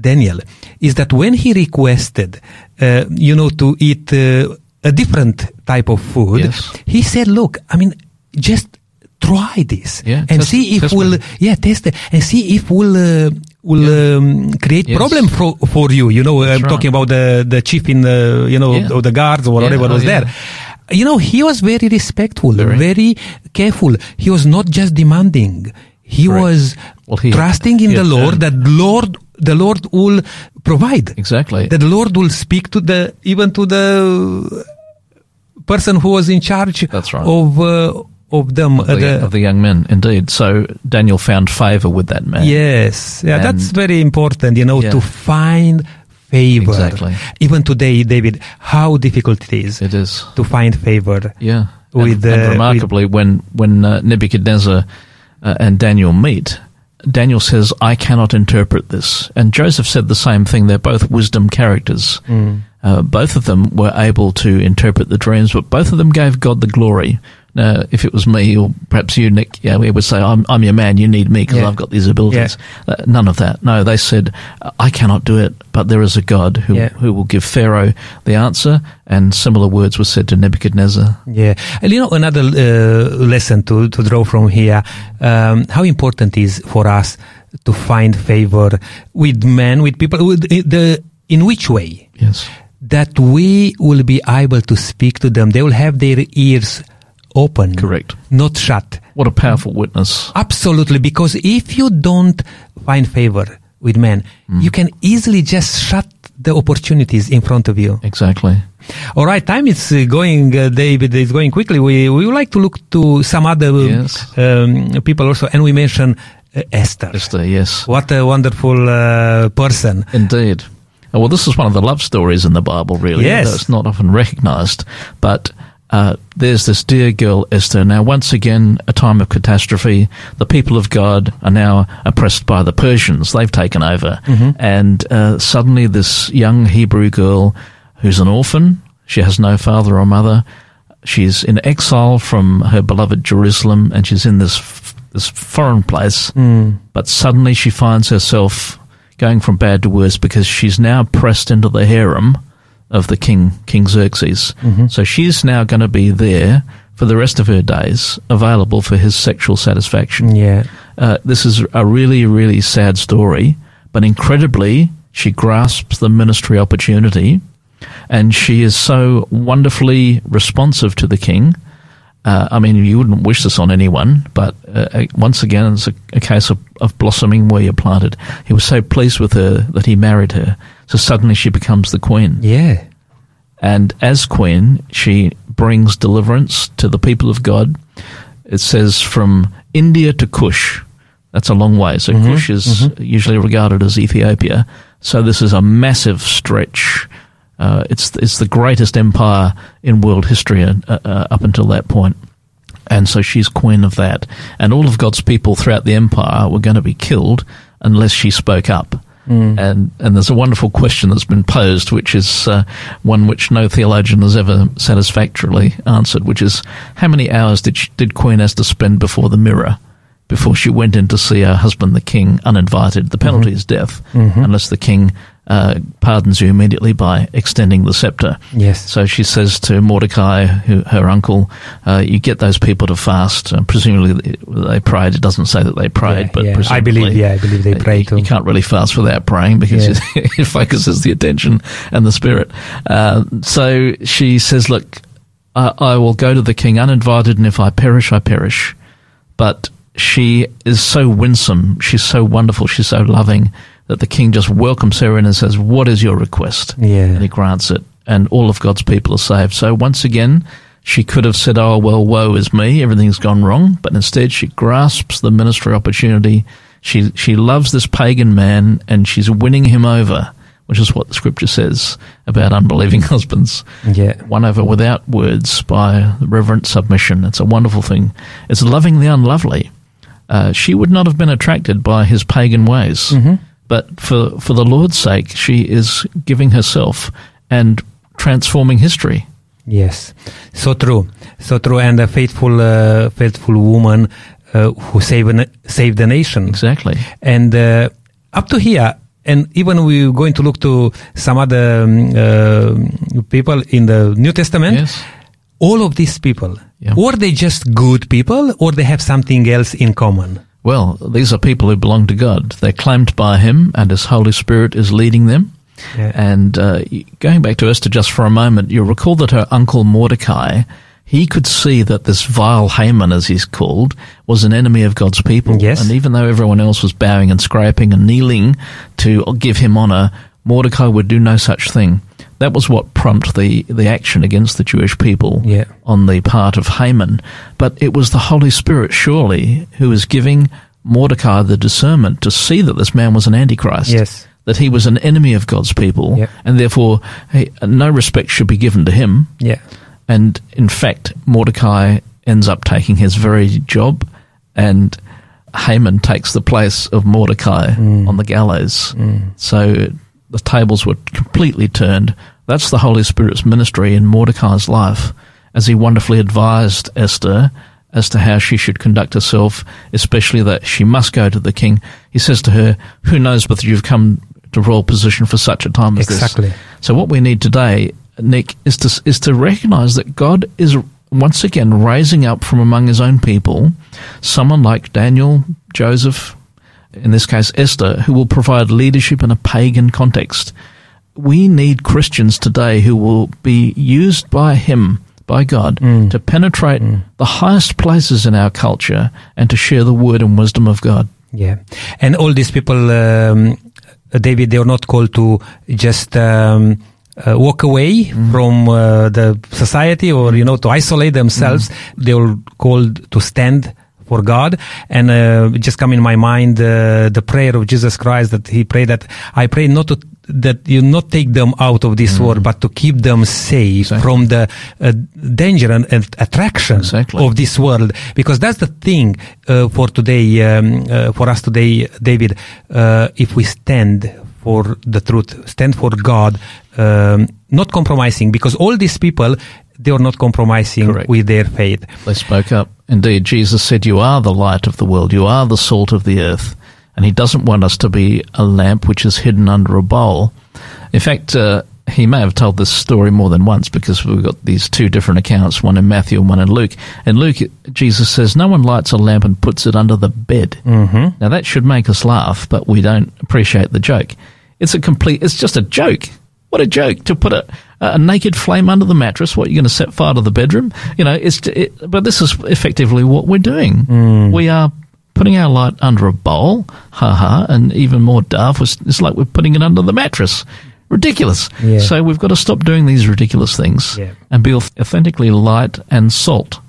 Daniel is that when he requested, uh, you know, to eat uh, a different type of food, Yes. he said, "Look, I mean, just try this Yeah, and test- see if me. yeah test it and see if will uh, will um, create Yes. problem for for you. You know, I'm right. talking about the the chief in the you know Yeah. or the guards or Yeah, whatever oh, was yeah. there." You know, he was very respectful, Very. very, careful. He was not just demanding. He Correct. was Well, he- trusting in he the Lord that Lord the Lord will provide. Exactly. That the Lord will speak to the even to the person who was in charge That's right. of uh, of them. uh, the, of the young men, indeed. So Daniel found favor with that man. yes, yeah, that's very important. You know, Yeah. to find favor. Exactly. Even today, David, how difficult it is It is. to find favor. Yeah. With, and, and uh, remarkably, when when uh, Nebuchadnezzar uh, and Daniel meet, Daniel says, "I cannot interpret this," and Joseph said the same thing. They're both wisdom characters. Mm. Uh, both of them were able to interpret the dreams, but both of them gave God the glory. Now, if it was me or perhaps you, Nick, yeah, we would say, I'm, I'm your man, you need me because Yeah. I've got these abilities. Uh, none of that. No, they said, I cannot do it, but there is a God who, Yeah. who will give Pharaoh the answer. And similar words were said to Nebuchadnezzar. Yeah, and you know another uh, lesson to to draw from here, um, how important is for us to find favor with men, with people, with the in which way Yes. that we will be able to speak to them. They will have their ears open, Correct. not shut. What a powerful witness. Absolutely, because if you don't find favor with men, you can easily just shut the opportunities in front of you. Exactly. All right, time is uh, going, uh, David, is going quickly. We, we would like to look to some other um, Yes. um, people also, and we mentioned uh, Esther. Esther, yes. What a wonderful uh, person. Indeed. Uh, Well, this is one of the love stories in the Bible, really. Yes. It's not often recognized. But uh, there's this dear girl, Esther. Now, once again, a time of catastrophe. The people of God are now oppressed by the Persians. They've taken over. And uh, suddenly, this young Hebrew girl who's an orphan, she has no father or mother. She's in exile from her beloved Jerusalem, and she's in this f- this foreign place. But suddenly, she finds herself going from bad to worse because she's now pressed into the harem of the king, King Xerxes. So she's now going to be there for the rest of her days, available for his sexual satisfaction. Yeah. Uh, this is a really, really sad story, but incredibly, she grasps the ministry opportunity and she is so wonderfully responsive to the king. Uh, I mean, you wouldn't wish this on anyone, but uh, uh, once again, it's a, a case of, of blossoming where you're planted. He was so pleased with her that he married her. So suddenly she becomes the queen. Yeah. And as queen, she brings deliverance to the people of God. It says from India to Kush. That's a long way. So Kush is usually regarded as Ethiopia. So this is a massive stretch. Uh, it's it's the greatest empire in world history uh, uh, up until that point. And so she's queen of that. And all of God's people throughout the empire were going to be killed unless she spoke up. Mm. And and there's a wonderful question that's been posed, which is uh, one which no theologian has ever satisfactorily answered, which is how many hours did she, did Queen Esther spend before the mirror before she went in to see her husband, the king, uninvited? The penalty mm-hmm. is death, mm-hmm. unless the king uh, pardons you immediately by extending the scepter. Yes. So she says to Mordecai, who, her uncle, uh, "You get those people to fast. Uh, presumably they- they prayed. It doesn't say that they prayed, Yeah, but yeah. I presumably, believe, yeah, I believe they prayed. you, you can't really fast without praying because Yeah. it, it focuses the attention and the spirit. Uh, so she says, "Look, I, I will go to the king uninvited, and if I perish, I perish." But she is so winsome. She's so wonderful. She's so loving that the king just welcomes her in and says, "What is your request?" Yeah. and he grants it, and all of God's people are saved. So once again, she could have said, "Oh well, woe is me, everything's gone wrong," but instead she grasps the ministry opportunity. She she loves this pagan man, and she's winning him over, which is what the scripture says about unbelieving husbands. Yeah. Won over without words by reverent submission. It's a wonderful thing. It's loving the unlovely. Uh, she would not have been attracted by his pagan ways, but for for the Lord's sake, she is giving herself and transforming history. Yes, so true, so true, and a faithful, uh, faithful woman uh, who saved saved the nation. Exactly. And uh, up to here, and even we're going to look to some other um, uh, people in the New Testament. Yes. All of these people, Yeah. or they just good people, or they have something else in common. Well, these are people who belong to God. They're claimed by Him, and His Holy Spirit is leading them. Yeah. And uh, going back to Esther just for a moment, you'll recall that her uncle Mordecai, he could see that this vile Haman, as he's called, was an enemy of God's people. Yes. And even though everyone else was bowing and scraping and kneeling to give him honor, Mordecai would do no such thing. That was what prompted the, the action against the Jewish people Yeah. on the part of Haman. But it was the Holy Spirit, surely, who was giving Mordecai the discernment to see that this man was an antichrist Yes. that he was an enemy of God's people, Yep. and therefore hey, no respect should be given to him. Yeah. And in fact, Mordecai ends up taking his very job, and Haman takes the place of Mordecai mm. on the gallows. Mm. So the tables were completely turned. That's the Holy Spirit's ministry in Mordecai's life. as he wonderfully advised Esther as to how she should conduct herself, especially that she must go to the king. He says to her, Who knows whether you've come to royal position for such a time as Exactly. this? So what we need today, Nick, is to is to recognise that God is once again raising up from among his own people someone like Daniel, Joseph, in this case Esther, who will provide leadership in a pagan context. We need Christians today who will be used by him, by God, to penetrate the highest places in our culture and to share the word and wisdom of God. Yeah, and all these people, um, David, they are not called to just um, uh, walk away from uh, the society or you know to isolate themselves. They are called to stand for God. And uh, just come in my mind uh, the prayer of Jesus Christ that He prayed that I pray not to that you not take them out of this world, but to keep them safe Exactly. from the uh, danger and, and attraction Exactly. of this world because that's the thing uh, for today um, uh, for us today david uh, if we stand for the truth stand for god um, not compromising because all these people they are not compromising Correct. with their faith They spoke up. Indeed, Jesus said, You are the light of the world, you are the salt of the earth. And he doesn't want us to be a lamp which is hidden under a bowl. In fact, uh, he may have told this story more than once because we've got these two different accounts, one in Matthew and one in Luke. In Luke, Jesus says, No one lights a lamp and puts it under the bed. Mm-hmm. Now, that should make us laugh, but we don't appreciate the joke. It's a complete, it's just a joke. What a joke to put a, a naked flame under the mattress. What, you're going to set fire to the bedroom? You know, it's, it, but this is effectively what we're doing. Mm. We are putting our light under a bowl, ha ha, and even more daft, was- it's like we're putting it under the mattress. Ridiculous. Yeah. So we've got to stop doing these ridiculous things Yeah. and be authentically light and salt.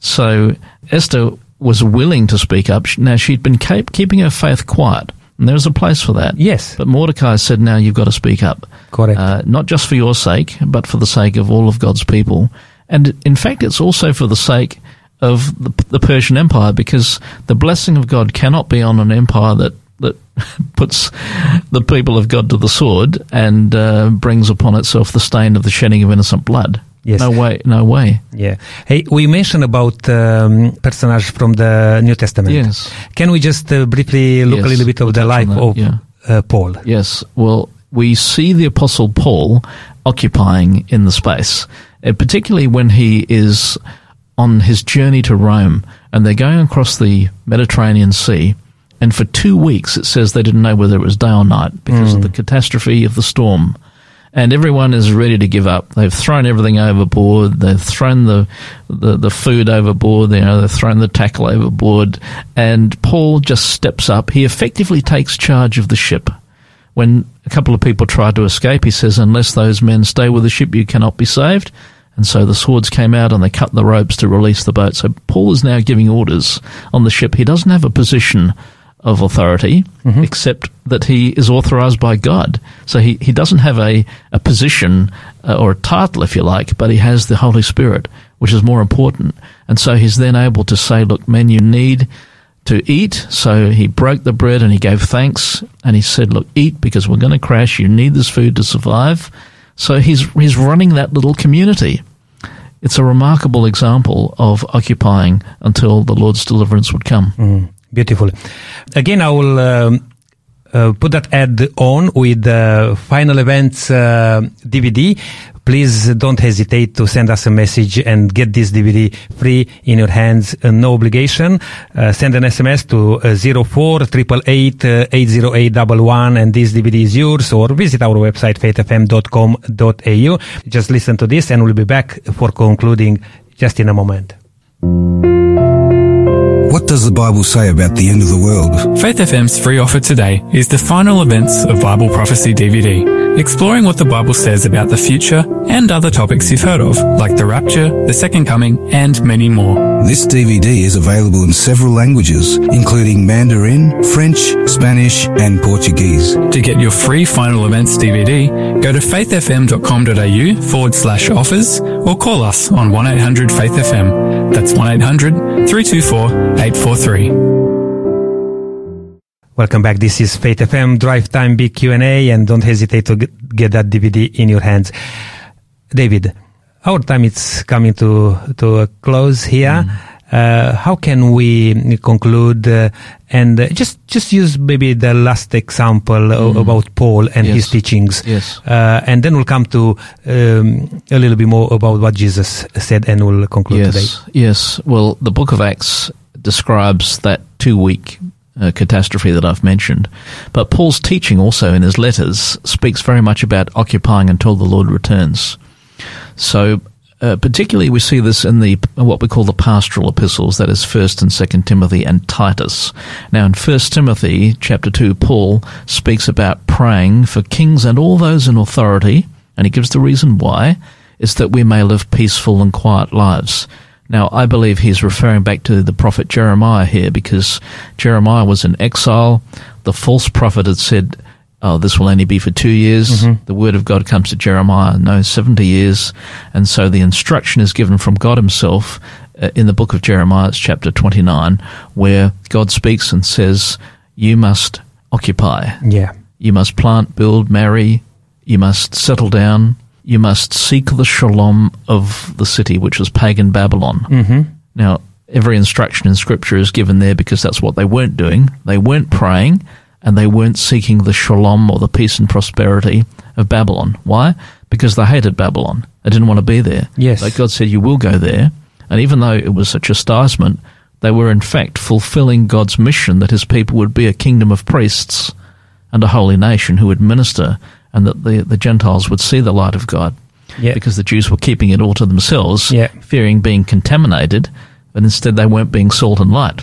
So Esther was willing to speak up. Now she'd been keep, keeping her faith quiet, and there's a place for that. Yes. But Mordecai said, "Now you've got to speak up, Correct. uh, not just for your sake, but for the sake of all of God's people, and in fact, it's also for the sake of the, the Persian Empire, because the blessing of God cannot be on an empire that." That puts the people of God to the sword and uh, brings upon itself the stain of the shedding of innocent blood. Yes. No way, no way. yeah hey we mentioned about um, personage from the new testament Yes. can we just uh, briefly look Yes, a little bit of we'll the life of yeah. uh, paul Yes. Well, we see the Apostle Paul occupying in the space, uh, particularly when he is on his journey to Rome and they're going across the Mediterranean Sea. And for two weeks, it says they didn't know whether it was day or night because of the catastrophe of the storm. And everyone is ready to give up. They've thrown everything overboard. They've thrown the, the, the food overboard. You know, they've thrown the tackle overboard. And Paul just steps up. He effectively takes charge of the ship. When a couple of people try to escape, he says, unless those men stay with the ship, you cannot be saved. And so the swords came out and they cut the ropes to release the boat. So Paul is now giving orders on the ship. He doesn't have a position of authority, except that he is authorized by God. So he, he doesn't have a, a position uh, or a title, if you like, but he has the Holy Spirit, which is more important. And so he's then able to say, look, men, you need to eat. So he broke the bread and he gave thanks and he said, look, eat because we're going to crash. You need this food to survive. So he's, he's running that little community. It's a remarkable example of occupying until the Lord's deliverance would come. Beautiful. Again, I will um, uh, put that ad on with the final events uh, DVD. Please don't hesitate to send us a message and get this DVD free in your hands, uh, no obligation. Uh, send an SMS to uh, 04 888 uh, 80811 and this DVD is yours or visit our website faithfm.com.au. Just listen to this and we'll be back for concluding just in a moment. What does the Bible say about the end of the world? Faith FM's free offer today is the final events of Bible Prophecy DVD, exploring what the Bible says about the future and other topics you've heard of, like the rapture, the second coming, and many more. This DVD is available in several languages, including Mandarin, French, Spanish, and Portuguese. To get your free final events DVD, go to faithfm.com.au forward slash offers or call us on 1800 Faith FM. That's 1800 324 843. Welcome back. This is Faith FM Drive Time Big Q&A and don't hesitate to get, that DVD in your hands. David, our time is coming to to a close here. Mm. Uh, how can we conclude uh, and uh, just just use maybe the last example o- about Paul and his Mm. Teachings, Yes. uh, and then we'll come to um, a little bit more about what Jesus said, and we'll conclude today. Yes, yes. Well, the book of Acts describes that two week uh, catastrophe that I've mentioned. But Paul's teaching also in his letters speaks very much about occupying until the Lord returns. So, uh, particularly, we see this in the what we call the pastoral epistles. That is First and Second Timothy and Titus. Now, in First Timothy chapter two, Paul speaks about praying for kings and all those in authority, and he gives the reason why is that we may live peaceful and quiet lives. Now, I believe he's referring back to the prophet Jeremiah here because Jeremiah was in exile. The false prophet had said, Oh, this will only be for two years. The word of God comes to Jeremiah, no, 70 years. And so the instruction is given from God himself uh, in the book of Jeremiah, it's chapter 29, where God speaks and says, You must occupy. Yeah, You must plant, build, marry. You must settle down. You must seek the shalom of the city, which was pagan Babylon. Mm-hmm. Now, every instruction in Scripture is given there because that's what they weren't doing. They weren't praying and they weren't seeking the shalom or the peace and prosperity of Babylon. Why? Because they hated Babylon. They didn't want to be there. Yes. But God said, You will go there. And even though it was such a chastisement, they were in fact fulfilling God's mission that his people would be a kingdom of priests and a holy nation who would minister and that the, the Gentiles would see the light of God. Yeah. Because the Jews were keeping it all to themselves, Yeah. fearing being contaminated, but instead they weren't being salt and light.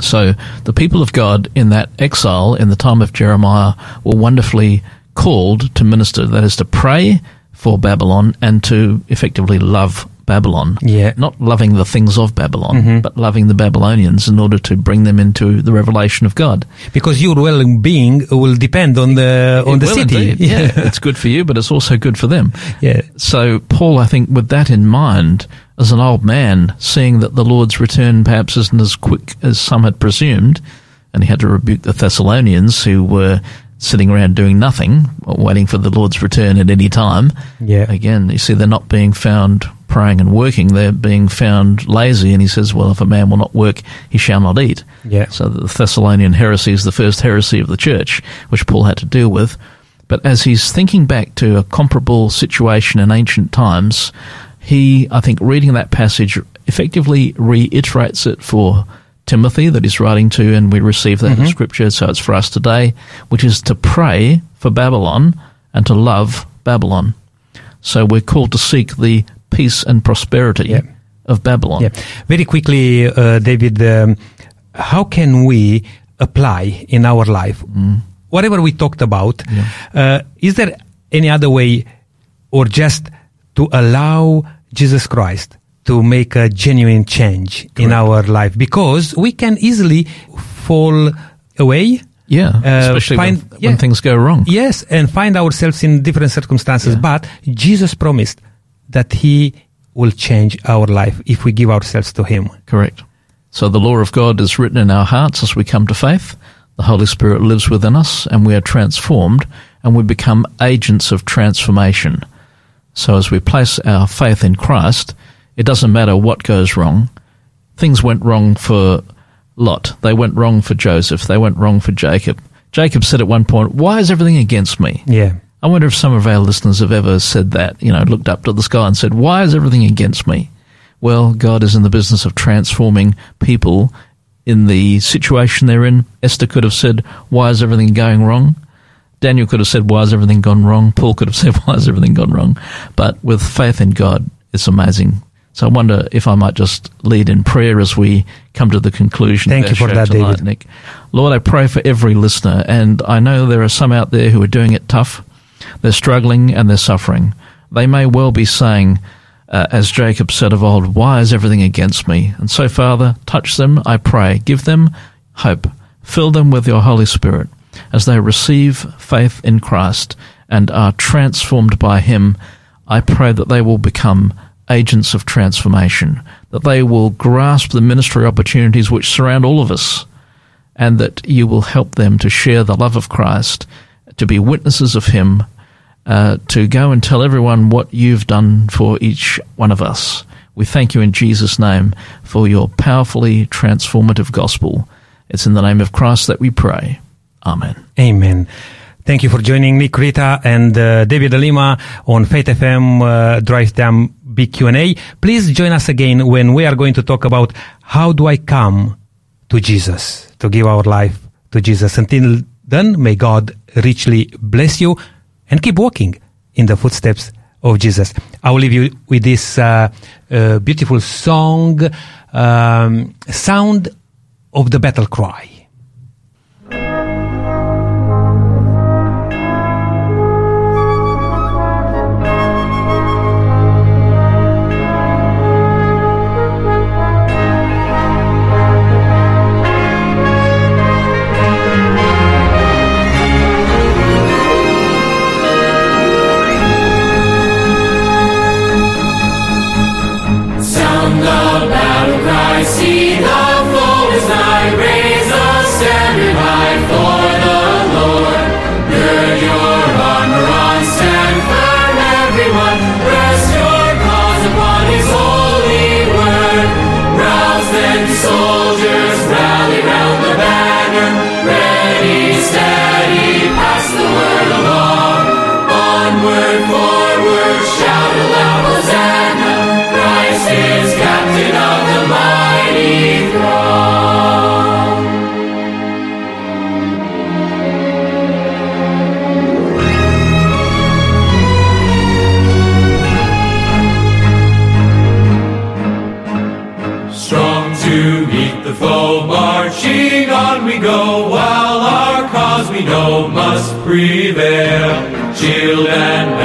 So the people of God in that exile in the time of Jeremiah were wonderfully called to minister, that is to pray for Babylon and to effectively love Babylon. Yeah. Not loving the things of Babylon, mm-hmm. but loving the Babylonians in order to bring them into the revelation of God. because your well-being will depend on the on It the city. indeed, yeah. it's good for you, but it's also good for them. yeah. So Paul, I think, with that in mind, as an old man, seeing that the Lord's return perhaps isn't as quick as some had presumed, and he had to rebuke the Thessalonians who were sitting around doing nothing, waiting for the Lord's return at any time. Yeah. Again, you see, they're not being found praying and working; they're being found lazy. And he says, "Well, if a man will not work, he shall not eat." Yeah. So the Thessalonian heresy is the first heresy of the church, which Paul had to deal with. But as he's thinking back to a comparable situation in ancient times, he, I think, reading that passage effectively reiterates it for Timothy that he's writing to, and we receive that in Scripture, so it's for us today, which is to pray for Babylon and to love Babylon. So we're called to seek the peace and prosperity Yeah. of Babylon. Yeah. Very quickly, uh, David, um, how can we apply in our life whatever we talked about? Uh, is there any other way, or just to allow Jesus Christ to make a genuine change in our life? Because we can easily fall away. Yeah, Uh, especially find- when, yeah. when things go wrong. Yes, and find ourselves in different circumstances. Yeah. But Jesus promised that He will change our life if we give ourselves to Him. Correct. So the law of God is written in our hearts as we come to faith. The Holy Spirit lives within us and we are transformed and we become agents of transformation. So as we place our faith in Christ, it doesn't matter what goes wrong. Things went wrong for Lot. They went wrong for Joseph. They went wrong for Jacob. Jacob said at one point, why is everything against me? Yeah. I wonder if some of our listeners have ever said that, you know, looked up to the sky and said, Why is everything against me? Well, God is in the business of transforming people in the situation they're in. Esther could have said, Why is everything going wrong? Daniel could have said, Why has everything gone wrong? Paul could have said, Why has everything gone wrong? But with faith in God, it's amazing. So I wonder if I might just lead in prayer as we come to the conclusion. Thank of you for that, tonight, David. Nick. Lord, I pray for every listener, and I know there are some out there who are doing it tough. They're struggling and they're suffering. They may well be saying, uh, as Jacob said of old, Why is everything against me? And so, Father, touch them, I pray. Give them hope. Fill them with your Holy Spirit as they receive faith in Christ and are transformed by Him. I pray that they will become agents of transformation, that they will grasp the ministry opportunities which surround all of us, and that you will help them to share the love of Christ, to be witnesses of Him, uh, to go and tell everyone what you've done for each one of us. We thank you in Jesus' name for your powerfully transformative gospel. It's in the name of Christ that we pray. Amen. Amen. Thank you for joining Nick Rita and uh, David d'Lima on Faith FM uh, Drive Time Big Q&A. Please join us again when we are going to talk about how do I come to Jesus, to give our life to Jesus. Until then, may God richly bless you and keep walking in the footsteps of Jesus. I will leave you with this uh, uh, beautiful song, um, Sound of the Battle Cry. Must prevail. Shield and